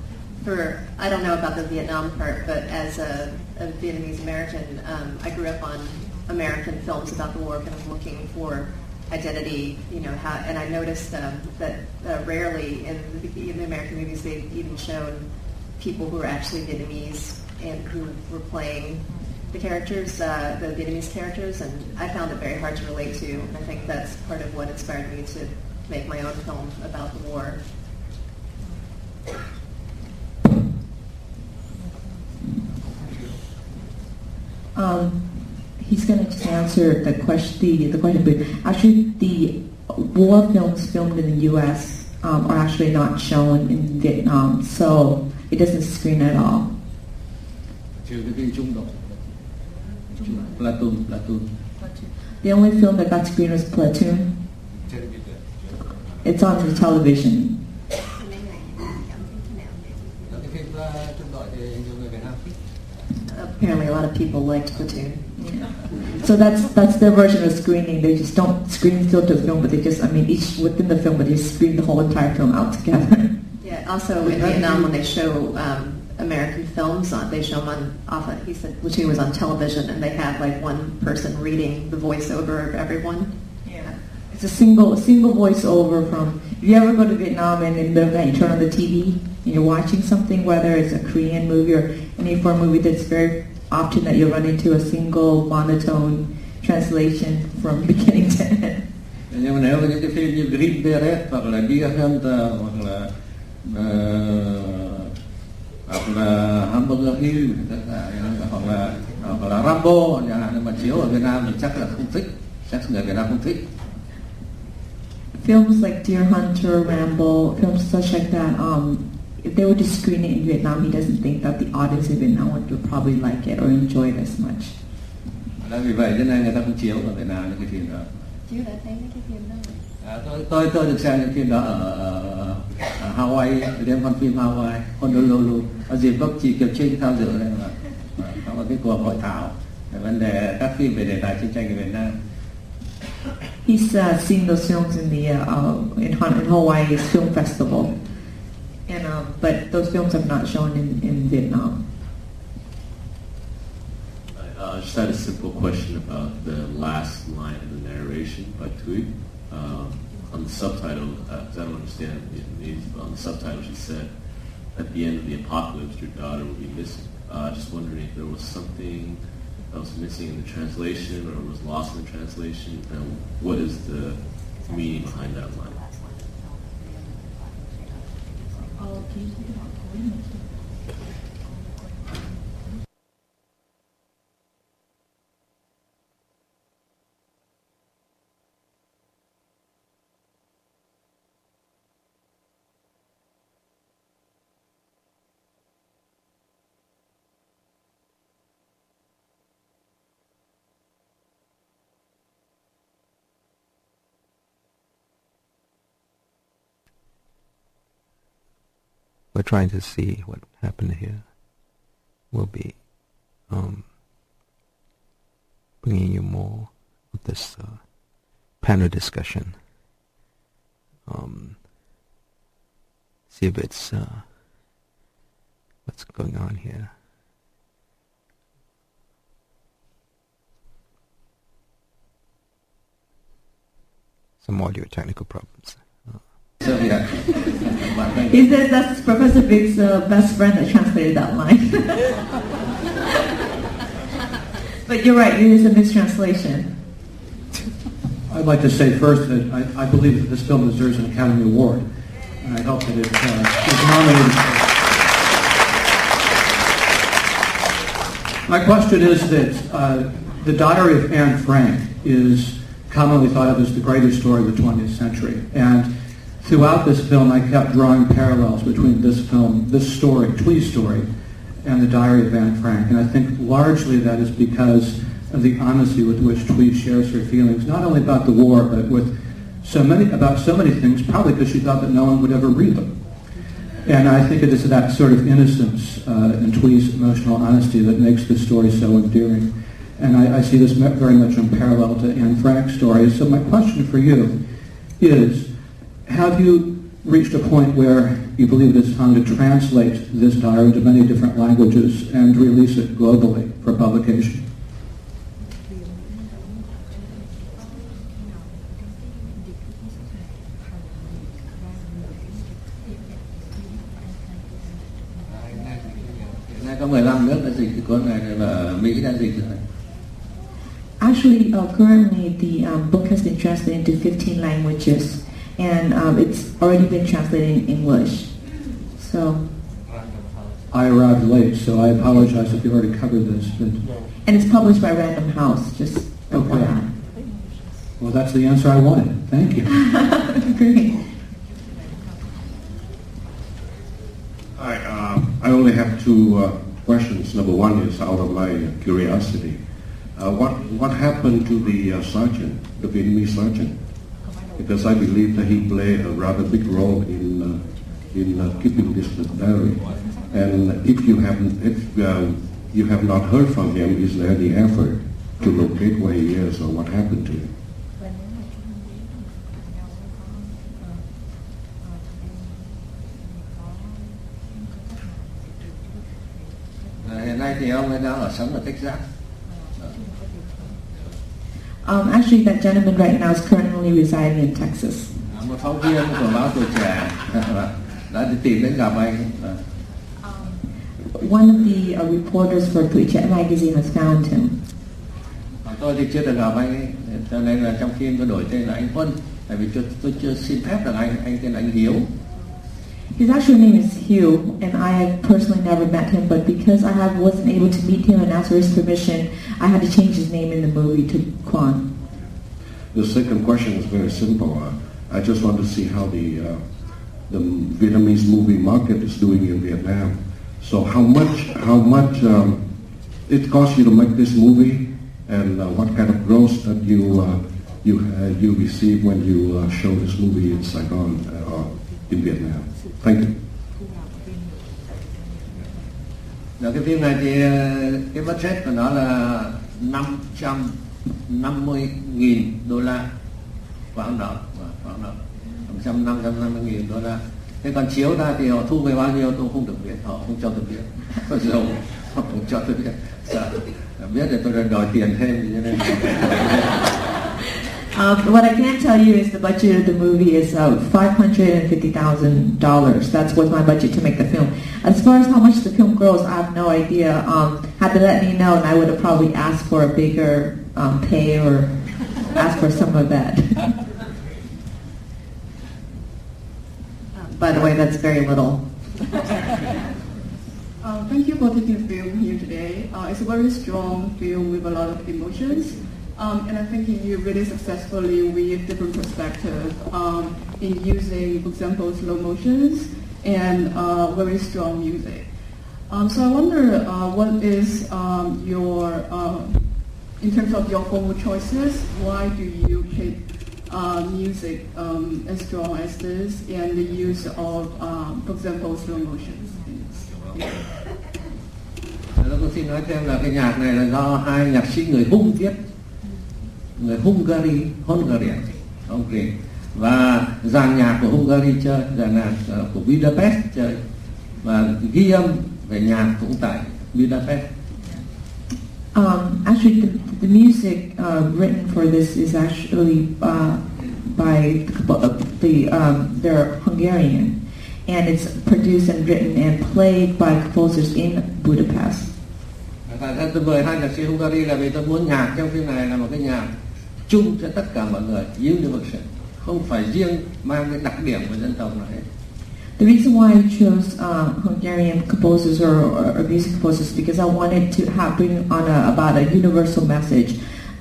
for I don't know about the Vietnam part, but as a, a Vietnamese American, um, I grew up on American films about the war, kind of looking for identity, you know, how, and I noticed um, that uh, rarely in the, in the American movies they've even shown people who were actually Vietnamese and who were playing the characters, uh, the Vietnamese characters, and I found it very hard to relate to. And I think that's part of what inspired me to make my own film about the war. Um, he's going to just answer the question. The, the question, but actually, the war films filmed in the U.S. Um, are actually not shown in Vietnam, so it doesn't screen at all. trừ cái phim trung đội Platoon Platoon The only film that got screened was Platoon. It's on the television. cái phim trung đội thì nhiều người Việt Nam thích Apparently, a lot of people liked Platoon. So that's that's their version of screening. They just don't screen filter film, but they just, I mean, each within the film, but they screen the whole entire film out together. Yeah. Also, in Vietnam, when they show um, American films, on, they show them on often. He said Platoon was on television, and they had like one person reading the voiceover of everyone. Yeah. It's a single a single voiceover from. If you ever go to Vietnam and in the middle of night you turn on the TV and you're watching something, whether it's a Korean movie or any foreign movie, that's very often that you'll run into a single monotone translation from beginning to end. nhưng mà nếu những cái phim như Green Beret hoặc là Deer Hunter hoặc là ờ, hoặc là Hamburger Hill hoặc là hoặc là Rambo chẳng hạn mà chiếu ở Việt Nam thì chắc là không thích chắc người Việt Nam không thích Films like Deer Hunter, Rambo, films such like that, um, if they were to screen it in Vietnam, he doesn't think that the audience in Vietnam would, would probably like it or enjoy it as much. Đó vì vậy cho nên người ta không chiếu ở Việt Nam những cái phim đó Chứ đã thấy mấy cái phim đó rồi. À, tôi tôi tôi được xem những phim đó ở, ở, ở Hawaii đêm con phim Hawaii Honolulu ở dịp gốc chị Kiều Trinh tham dự đây mà mà có một cái cuộc hội thảo về vấn đề các phim về đề tài chiến tranh ở Việt Nam He's uh, seen those films in the uh, in, Han- in Hawaii's film festival, and um, but those films have not shown in, in Vietnam. Uh, I just had a simple question about the last line of the narration by Thuy. Um, on the subtitle, uh, I don't understand Vietnamese, but on the subtitle she said, at the end of the apocalypse, your daughter will be missing. Uh, just wondering if there was something that was missing in the translation or was lost in the translation, and what is the meaning behind that line? all We're trying to see what happened here. We'll be um, bringing you more of this uh, panel discussion. Um, see if it's uh, what's going on here. Some audio technical problems. Việt bạn He says that's Professor Viet's uh, best friend that translated that line. but you're right, it is a mistranslation. I'd like to say first that I, I believe that this film deserves an Academy Award, and I hope that it uh, is nominated. My question is that uh, the Diary of Anne Frank is commonly thought of as the greatest story of the 20th century, and throughout this film I kept drawing parallels between this film, this story, Thuy's story, and the Diary of Anne Frank, and I think largely that is because of the honesty with which Twee shares her feelings, not only about the war, but with so many about so many things, probably because she thought that no one would ever read them. And I think it is that sort of innocence uh, and Thuy's emotional honesty that makes this story so endearing. And I, I see this very much in parallel to Anne Frank's story. So my question for you is, have you reached a point where you believe it is time to translate this diary into many different languages and release it globally for publication? Hiện nay có 15 nước đã dịch cái cuốn này và ở Mỹ đã dịch rồi. Actually, uh, currently the um, book has been translated into 15 languages, and um, it's already been translated in English. So, I arrived late, so I apologize if you already covered this. But, and it's published by Random House. Just Okay. well, that's the answer I wanted. Thank you. Great. Hi, uh, I only have two uh, questions. Number one is out of my curiosity. Uh, what what happened to the uh, sergeant, the Vietnamese sergeant? Because I believe that he played a rather big role in uh, in uh, keeping this diary. And if you haven't, if um, you have not heard from him, is there any effort to locate where he is or what happened to him? Hiện nay thì ông ấy đang ở sống ở Texas. Um, actually, that gentleman right now is currently residing in Texas. Một phóng viên của báo tuổi trẻ đã đi tìm đến gặp anh. Và One of the uh, reporters for Tuổi Trẻ magazine has found him. Tôi thì chưa được gặp anh cho nên là trong phim tôi đổi tên là anh Huân. Tại vì tôi, tôi chưa xin phép được anh, anh tên là anh Hiếu. His actual name is Hugh, and I have personally never met him, but because I have, wasn't able to meet him and ask for his permission, I had to change his name in the movie to Quan. The second question is very simple. Uh, I just want to see how the uh, the Vietnamese movie market is doing in Vietnam. So how much how much um, it costs you to make this movie, and uh, what kind of gross that you uh, you uh, you receive when you show this movie in Saigon tiếng Việt nào? Thank you. Rồi cái phim này thì, cái budget của nó là 550 nghìn đô la khoảng đó khoảng đó 500 550 nghìn đô la. Thế còn chiếu ra thì họ thu về bao nhiêu tôi không được biết. Họ không cho tôi biết. Có dầu họ không cho tôi biết. Sợ biết thì tôi đòi tiền thêm như cho nên Um, what I can tell you is the budget of the movie is uh, $550,000. That's what's my budget to make the film. As far as how much the film grows, I have no idea. Um, had they let me know, and I would have probably asked for a bigger um, pay or asked for some of that. By the way, that's very little. Uh, thank you for taking the film here today. Uh, it's a very strong film with a lot of emotions. Um, and I think you really successfully weave different perspectives um, in using, for example, slow motions and uh, very strong music. Um, so I wonder uh, what is um, your, uh, in terms of your formal choices, why do you pick uh, music um, as strong as this and the use of, um, for example, slow motions? Viết người Hungary Hungarian okay. và dàn nhạc của Hungary chơi dàn nhạc ờ, của Budapest chơi và ghi âm về nhạc cũng tại Budapest Um, actually, the, the music uh, written for this is actually uh, by the, the um, they're Hungarian, and it's produced and written and played by composers in Budapest. Và ra tôi mời hai nhạc sĩ Hungary là vì tôi muốn nhạc trong phim này là một cái nhạc chung cho tất cả mọi người universal không phải riêng mang cái đặc điểm của dân tộc nào hết. The reason why I chose uh, Hungarian composers or, or, or music composers because I wanted to have bring on a, about a universal message,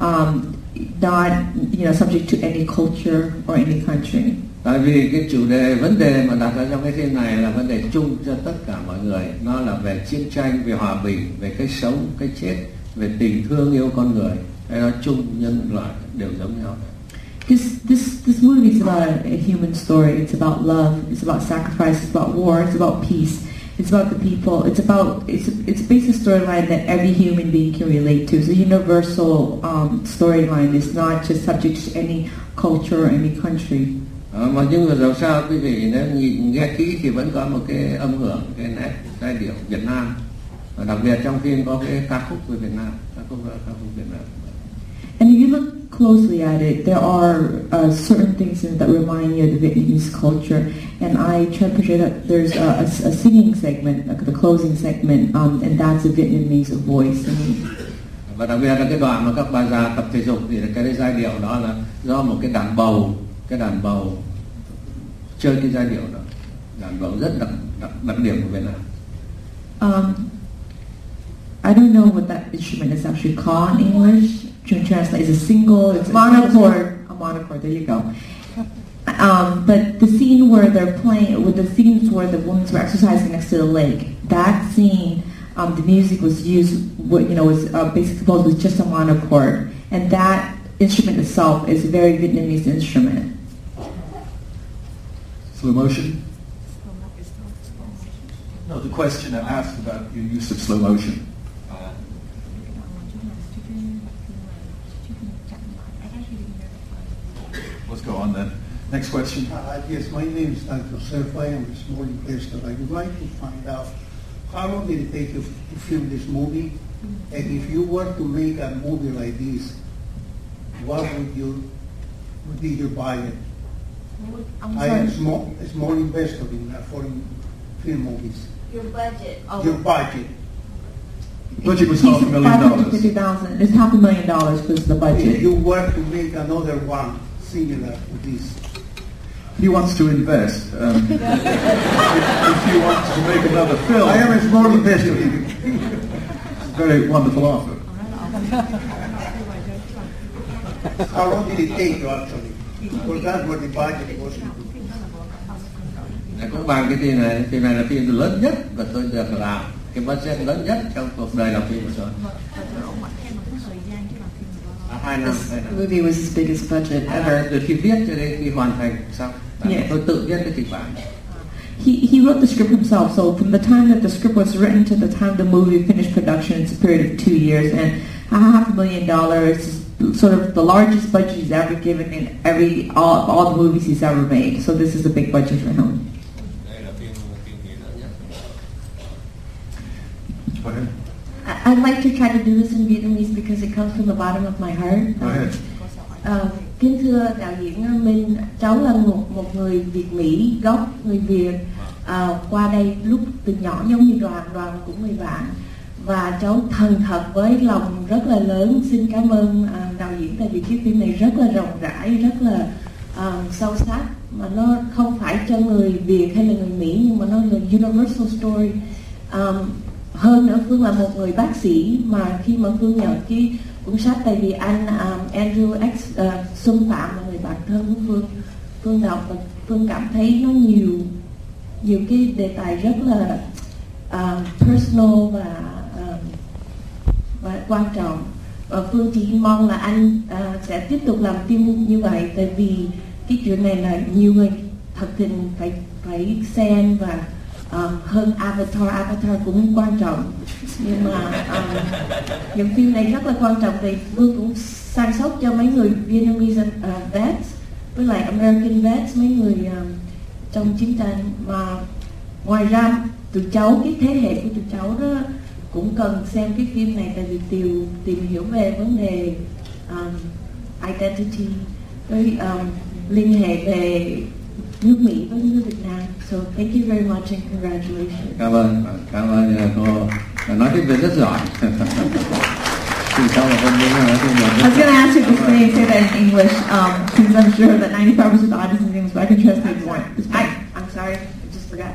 um, not you know subject to any culture or any country. tại vì cái chủ đề vấn đề mà đặt ra trong cái phim này là vấn đề chung cho tất cả mọi người. Nó là về chiến tranh về hòa bình về cái sống cái chết về tình thương yêu con người hay nói chung nhân loại đều giống nhau Because this this movie is about a, a human story. It's about love. It's about sacrifice. It's about war. It's about peace. It's about the people. It's about it's it's a basic storyline that every human being can relate to. It's a universal um, storyline. It's not just subject to any culture or any country. Ờ, mà nhưng mà dẫu sao quý vị nếu nhìn, nghe kỹ thì vẫn có một cái âm hưởng cái nét giai điệu Việt Nam và đặc biệt trong phim có cái ca khúc về Việt Nam ca khúc ca khúc Việt Nam And if you look closely at it, there are uh, certain things in it that remind you of the Vietnamese culture. And I try to portray that there's a, a, a singing segment, like the closing segment, um, and that's a Vietnamese voice singing. và đặc biệt là cái đoạn mà các bà già tập thể dục thì cái giai điệu đó là do một cái đàn bầu cái đàn bầu chơi cái giai điệu đó đàn bầu rất đặc đặc, đặc điểm của Việt Nam Um, I don't know what that instrument is actually called in English. To translate, it's a single, it's a monochord. A monochord. There you go. Um, but the scene where they're playing, with the scenes where the women were exercising next to the lake, that scene, um, the music was used. What you know was uh, basically composed with just a monochord, and that instrument itself is a very Vietnamese instrument. Slow motion? No, the question I asked about your use of slow motion. Let's go on then. Next question. Uh, yes, my name is Dr. Serfai. I'm a small investor. I would like to find out how long did it take you to film this movie? And if you were to make a movie like this, what would you would be your budget? I'm I am a sorry. small, a small investor in uh, foreign film movies. Your budget. Oh. Your budget. Budget was He's half a million dollars. 550,000. It's half a million dollars was the budget. If budget. you were to make another one similar to this, He wants to invest. Um, if, if you want to make another film, I am a small investor. very wonderful offer. How long did it take you actually? Because that's what the budget was. Để cũng bằng cái phim này phim này là phim lớn nhất và tôi được làm cái budget lớn nhất trong cuộc đời làm phim của tôi À, hai năm This movie was his biggest budget ever. năm từ khi viết cho đến khi hoàn thành xong Yeah. tôi tự viết cái kịch bản He, he wrote the script himself, so from the time that the script was written to the time the movie finished production, it's a period of two years, and a half a million dollars is sort of the largest budget he's ever given in every all, all the movies he's ever made. So this is a big budget for him. đây là phim phim kỳ lớn nhất Go ahead. I- I'd like to try to do this in Vietnamese because it comes from the bottom of my heart. Go ahead. Ờ, kính thưa đạo diễn Minh, cháu là một một người Việt Mỹ gốc người Việt. Ờ, qua đây lúc từ nhỏ giống như đoàn đoàn của người bạn. Và cháu thần thật với lòng rất là lớn. Xin cảm ơn à, đạo diễn tại vì cái phim này rất là rộng rãi rất là à, sâu sắc. Mà nó không phải cho người Việt hay là người Mỹ nhưng mà nó là universal story. Um, hơn nữa Phương là một người bác sĩ mà khi mà Phương nhận cái cuốn sách tại vì anh um, Andrew X uh, xâm phạm là người bạn thân của Phương Phương đọc và Phương cảm thấy nó nhiều nhiều cái đề tài rất là uh, personal và uh, và quan trọng. Và Phương chỉ mong là anh uh, sẽ tiếp tục làm phim như vậy tại vì cái chuyện này là nhiều người thật tình phải phải xem và uh, hơn Avatar Avatar cũng quan trọng. Nhưng mà uh, những phim này rất là quan trọng thì vương cũng sang sóc cho mấy người Vietnamese uh, vets với lại American vets mấy người uh, trong chiến tranh. Mà ngoài ra tụi cháu cái thế hệ của tụi cháu đó cũng cần xem cái phim này tại vì tìm tìm hiểu về vấn đề um, identity với um, liên hệ về nước Mỹ với nước Việt Nam. So thank you very much and congratulations. cảm ơn cảm ơn cô nói tiếng Việt rất giỏi thì sau là con muốn nói tiếng Việt I was going to ask you to say, say that in English, um, since I'm sure that 95% of the audience is English, but I can translate more. I, I'm sorry, I just forgot.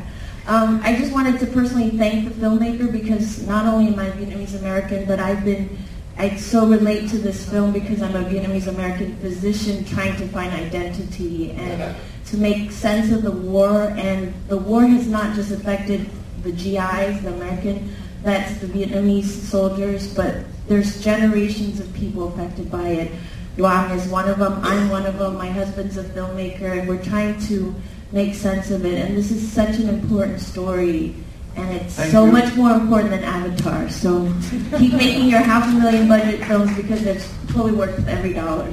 Um, I just wanted to personally thank the filmmaker because not only am I Vietnamese American, but I've been, I so relate to this film because I'm a Vietnamese American physician trying to find identity and to make sense of the war. And the war has not just affected the GIs, the American vets, the Vietnamese soldiers, but there's generations of people affected by it. Duong is one of them. I'm one of them. My husband's a filmmaker, and we're trying to make sense of it. And this is such an important story, and it's Thank so you. much more important than Avatar. So keep making your half a million budget films because it's totally worth every dollar.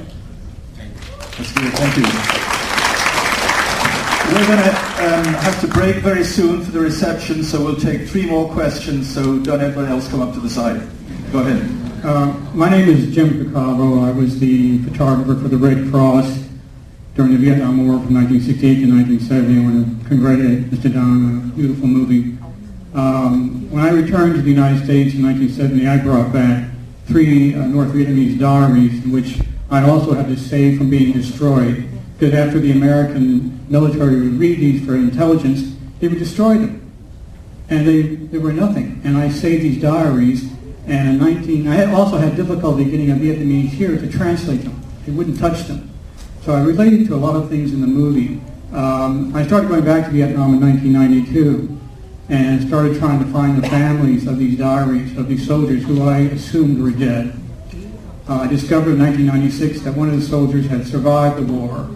Let's do it. Thank you. We're going to um, have to break very soon for the reception, so we'll take three more questions, so don't everybody else come up to the side. Go ahead. Uh, my name is Jim Picavo. I was the photographer for the Red Cross during the Vietnam War from 1968 to 1970. I want to congratulate Mr. Don on a beautiful movie. Um, when I returned to the United States in 1970, I brought back three uh, North Vietnamese diaries, which I also had to save from being destroyed. Because after the American military would read these for intelligence, they would destroy them. And they, they were nothing. And I saved these diaries. And in 19, I had also had difficulty getting a Vietnamese here to translate them. They wouldn't touch them. So I related to a lot of things in the movie. Um, I started going back to Vietnam in 1992 and started trying to find the families of these diaries of these soldiers who I assumed were dead. Uh, I discovered in 1996 that one of the soldiers had survived the war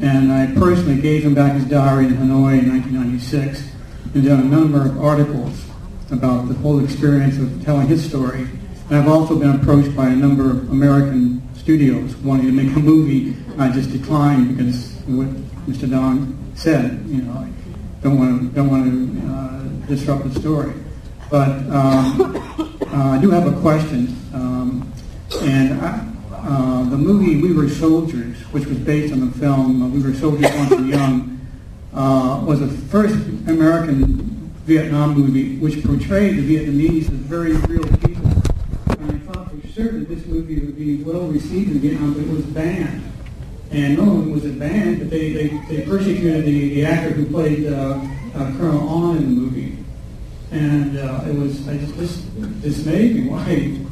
and I personally gave him back his diary in Hanoi in 1996 and done a number of articles about the whole experience of telling his story. And I've also been approached by a number of American studios wanting to make a movie. I just declined because what Mr. Don said, you know, don't want to don't want to uh, disrupt the story. But um, uh, I do have a question, um, and I, uh, the movie We Were Soldiers, which was based on the film We Were Soldiers Once and Young, uh, was the first American Vietnam movie which portrayed the Vietnamese as very real people. And I thought for certain this movie would be well received in Vietnam, but it was banned. And not only was it banned, but they, they, they persecuted the, the actor who played uh, uh, Colonel An in the movie. And it was, I just, just dismayed me. Why?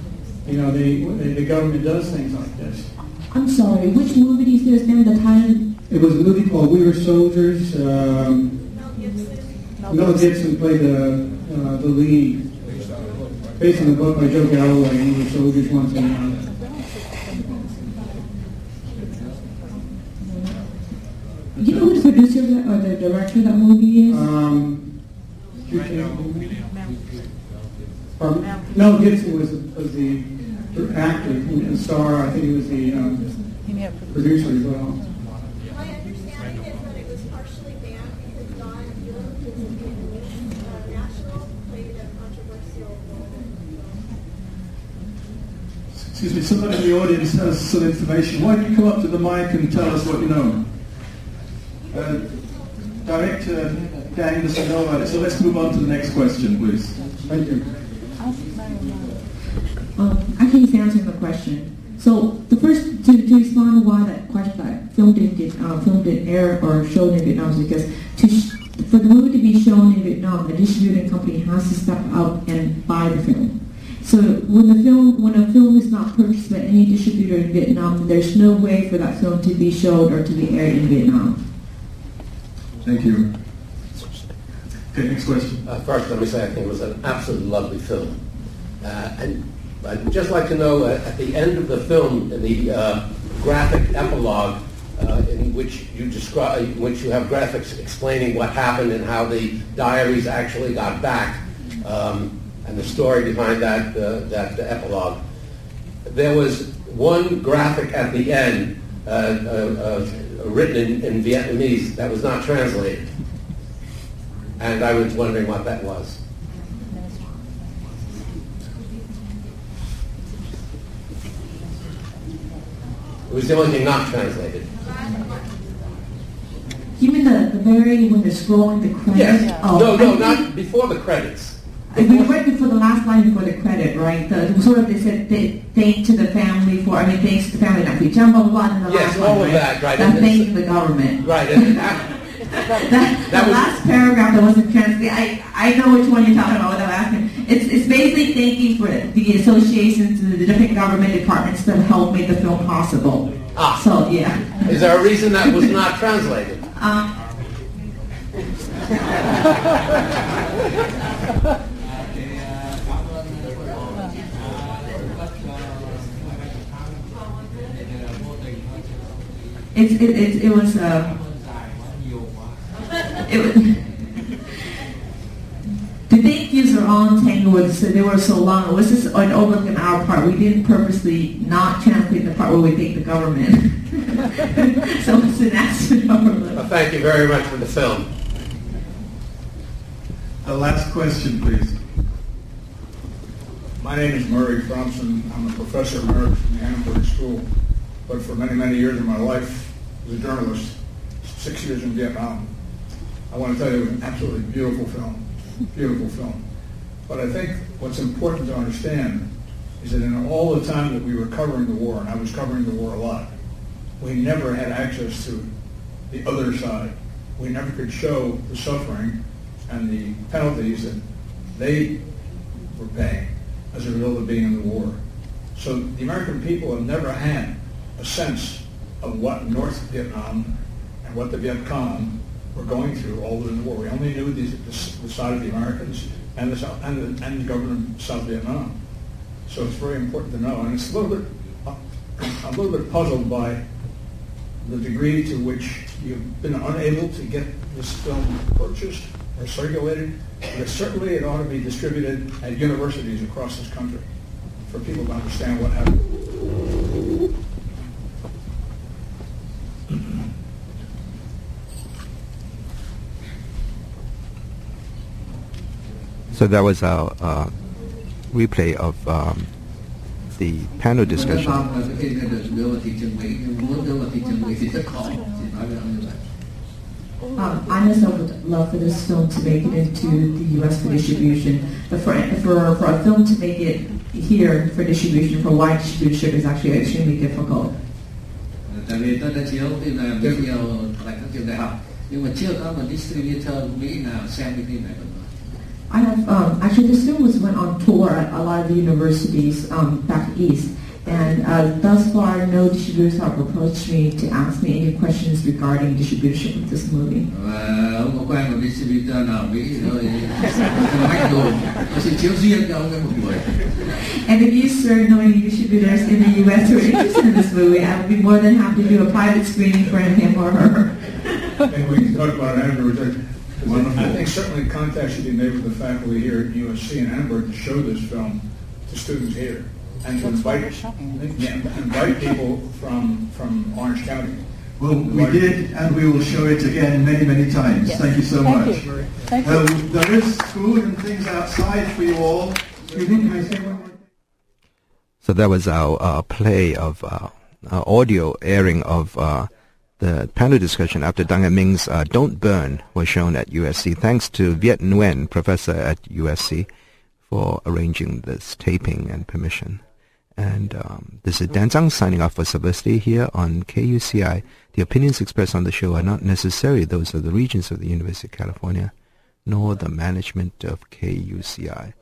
you know, they, the government does things like this. I'm sorry, which movie is this name, the title? It was a movie called We Were Soldiers. Um, Mel Gibson played the, uh, the lead. Based on the book by Joe Galloway, We Were Soldiers Once and Young. Do you know who the producer or the director of that movie is? Um, Mel Gibson was, was the actor and star. I think he was the um, producer as well. My understanding is that it was partially banned because Don uh, National played a controversial role. Excuse me, somebody in the audience has some information. Why don't you come up to the mic and tell us what you know? Uh, Director about it, so let's move on to the next question, please. Thank you. I can answer the question. So the first to, to respond why that question that film didn't get uh, didn't air or shown in Vietnam is because to sh- for the movie to be shown in Vietnam, the distributing company has to step out and buy the film. So when the film when a film is not purchased by any distributor in Vietnam, there's no way for that film to be shown or to be aired in Vietnam. Thank you. Okay, next question. Uh, first, let me say I think it was an absolutely lovely film. Uh, and I'd just like to know, uh, at the end of the film, in the uh, graphic epilogue, uh, in which you describe, in which you have graphics explaining what happened and how the diaries actually got back, um, and the story behind that uh, that epilogue. There was one graphic at the end, written in, in Vietnamese, that was not translated, and I was wondering what that was. It was the only thing not translated. You mean the, the very when they're scrolling the credits? Yes. Oh, no, no, not before the credits. We right for the last line before the credit, right? The, sort of they said they, thank to the family for, I mean, thanks to the family, not to jump on one in the yes, last all one, of right? that, right? That thank the government. Right. And, that, that the last paragraph that wasn't translated, I, I know which one you're talking about without asking. It's, it's basically thanking for the associations and the different government departments that helped make the film possible. Ah. So, yeah. Is there a reason that was not translated? Um, it's, it, it, it was, uh, it was, the thank yous are all in ending was they were so long. It was just an overlook on our part. We didn't purposely not translate the part where we thank the government. so it's an accident overlook. Well, thank you very much for the film. The last question, please. My name is Murray Fromson. I'm a professor emeritus from the Annenberg School, but for many, many years of my life as a journalist, six years in Vietnam. I want to tell you it was an absolutely beautiful film, beautiful film. But I think what's important to understand is that in all the time that we were covering the war, and I was covering the war a lot, we never had access to the other side. We never could show the suffering and the penalties that they were paying as a result of being in the war. So the American people have never had a sense of what North Vietnam and what the Viet Cong were going through all within the war. We only knew the, the, side of the Americans and the, South, and the, and the government of South Vietnam. So it's very important to know. And it's a little bit, I'm a little bit puzzled by the degree to which you've been unable to get this film purchased or circulated, but certainly it ought to be distributed at universities across this country for people to understand what happened. So that was our uh, replay of um, the panel discussion. Um, I myself would love for this film to make it into the U.S. for distribution, but for, for, for a film to make it here for distribution, for wide distribution, is actually extremely difficult. Tại vì tôi đã chiếu phim này video tại các trường đại học, nhưng mà chưa có một distributor Mỹ nào xem cái phim này. I have um, actually the students went on tour at a lot of the universities um, back east, and uh, thus far no distributors have approached me to ask me any questions regarding distribution of this movie. Và ông có quen một distributor nào Mỹ rồi mách đồ, tôi sẽ chiếu riêng cho ông ấy một buổi. And if you sir know any distributors in the U.S. who are interested in this movie, I would be more than happy to do a private screening for him or her. and we can talk about it afterwards. I think certainly contact should be made with the faculty here at USC in Annenberg to show this film to students here and to invite, yeah, invite people from, from Orange County. Well, we did, and we will show it again many, many times. Yes. Thank you so Thank much. you. Thank you. Um, there is food and things outside for you all. Can I say one more? So that was our uh, play of uh, our audio airing of uh, the panel discussion after and Minh's uh, Don't Burn was shown at USC. Thanks to Viet Nguyen, professor at USC, for arranging this taping and permission. And um, this is Dan Tsang signing off for Subversity here on KUCI. The opinions expressed on the show are not necessarily those of the Regents of the University of California, nor the management of KUCI.